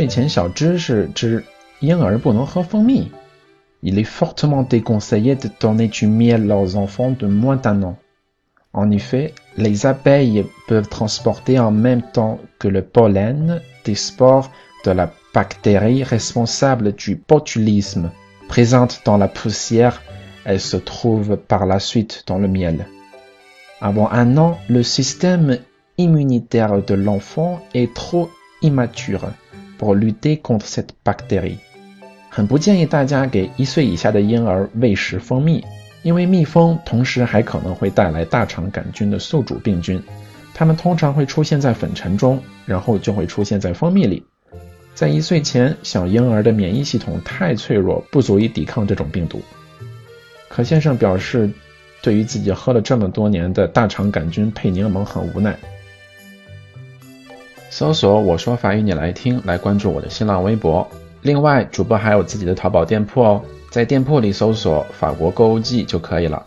睡前小知识之婴儿不能喝蜂蜜。Il est fortement déconseillé de donner du miel aux enfants de moins d'un an. En effet, les abeilles peuvent transporter en même temps que le pollen des spores de la bactérie responsable du botulisme. Présente dans la poussière, elle se trouve par la suite dans le miel. Avant un an, le système immunitaire de l'enfant est trop immature Pour lutter contre cette bactérie. 很不建议大家给一岁以下的婴儿喂食蜂蜜，因为蜜蜂同时还可能会带来大肠杆菌的宿主病菌，它们通常会出现在粉尘中，然后就会出现在蜂蜜里。在一岁前，小婴儿的免疫系统太脆弱，不足以抵抗这种病毒。可先生表示，对于自己喝了这么多年的大肠杆菌配柠檬很无奈。搜索“我说法语你来听”来关注我的新浪微博。另外，主播还有自己的淘宝店铺哦，在店铺里搜索“法国购物记”就可以了。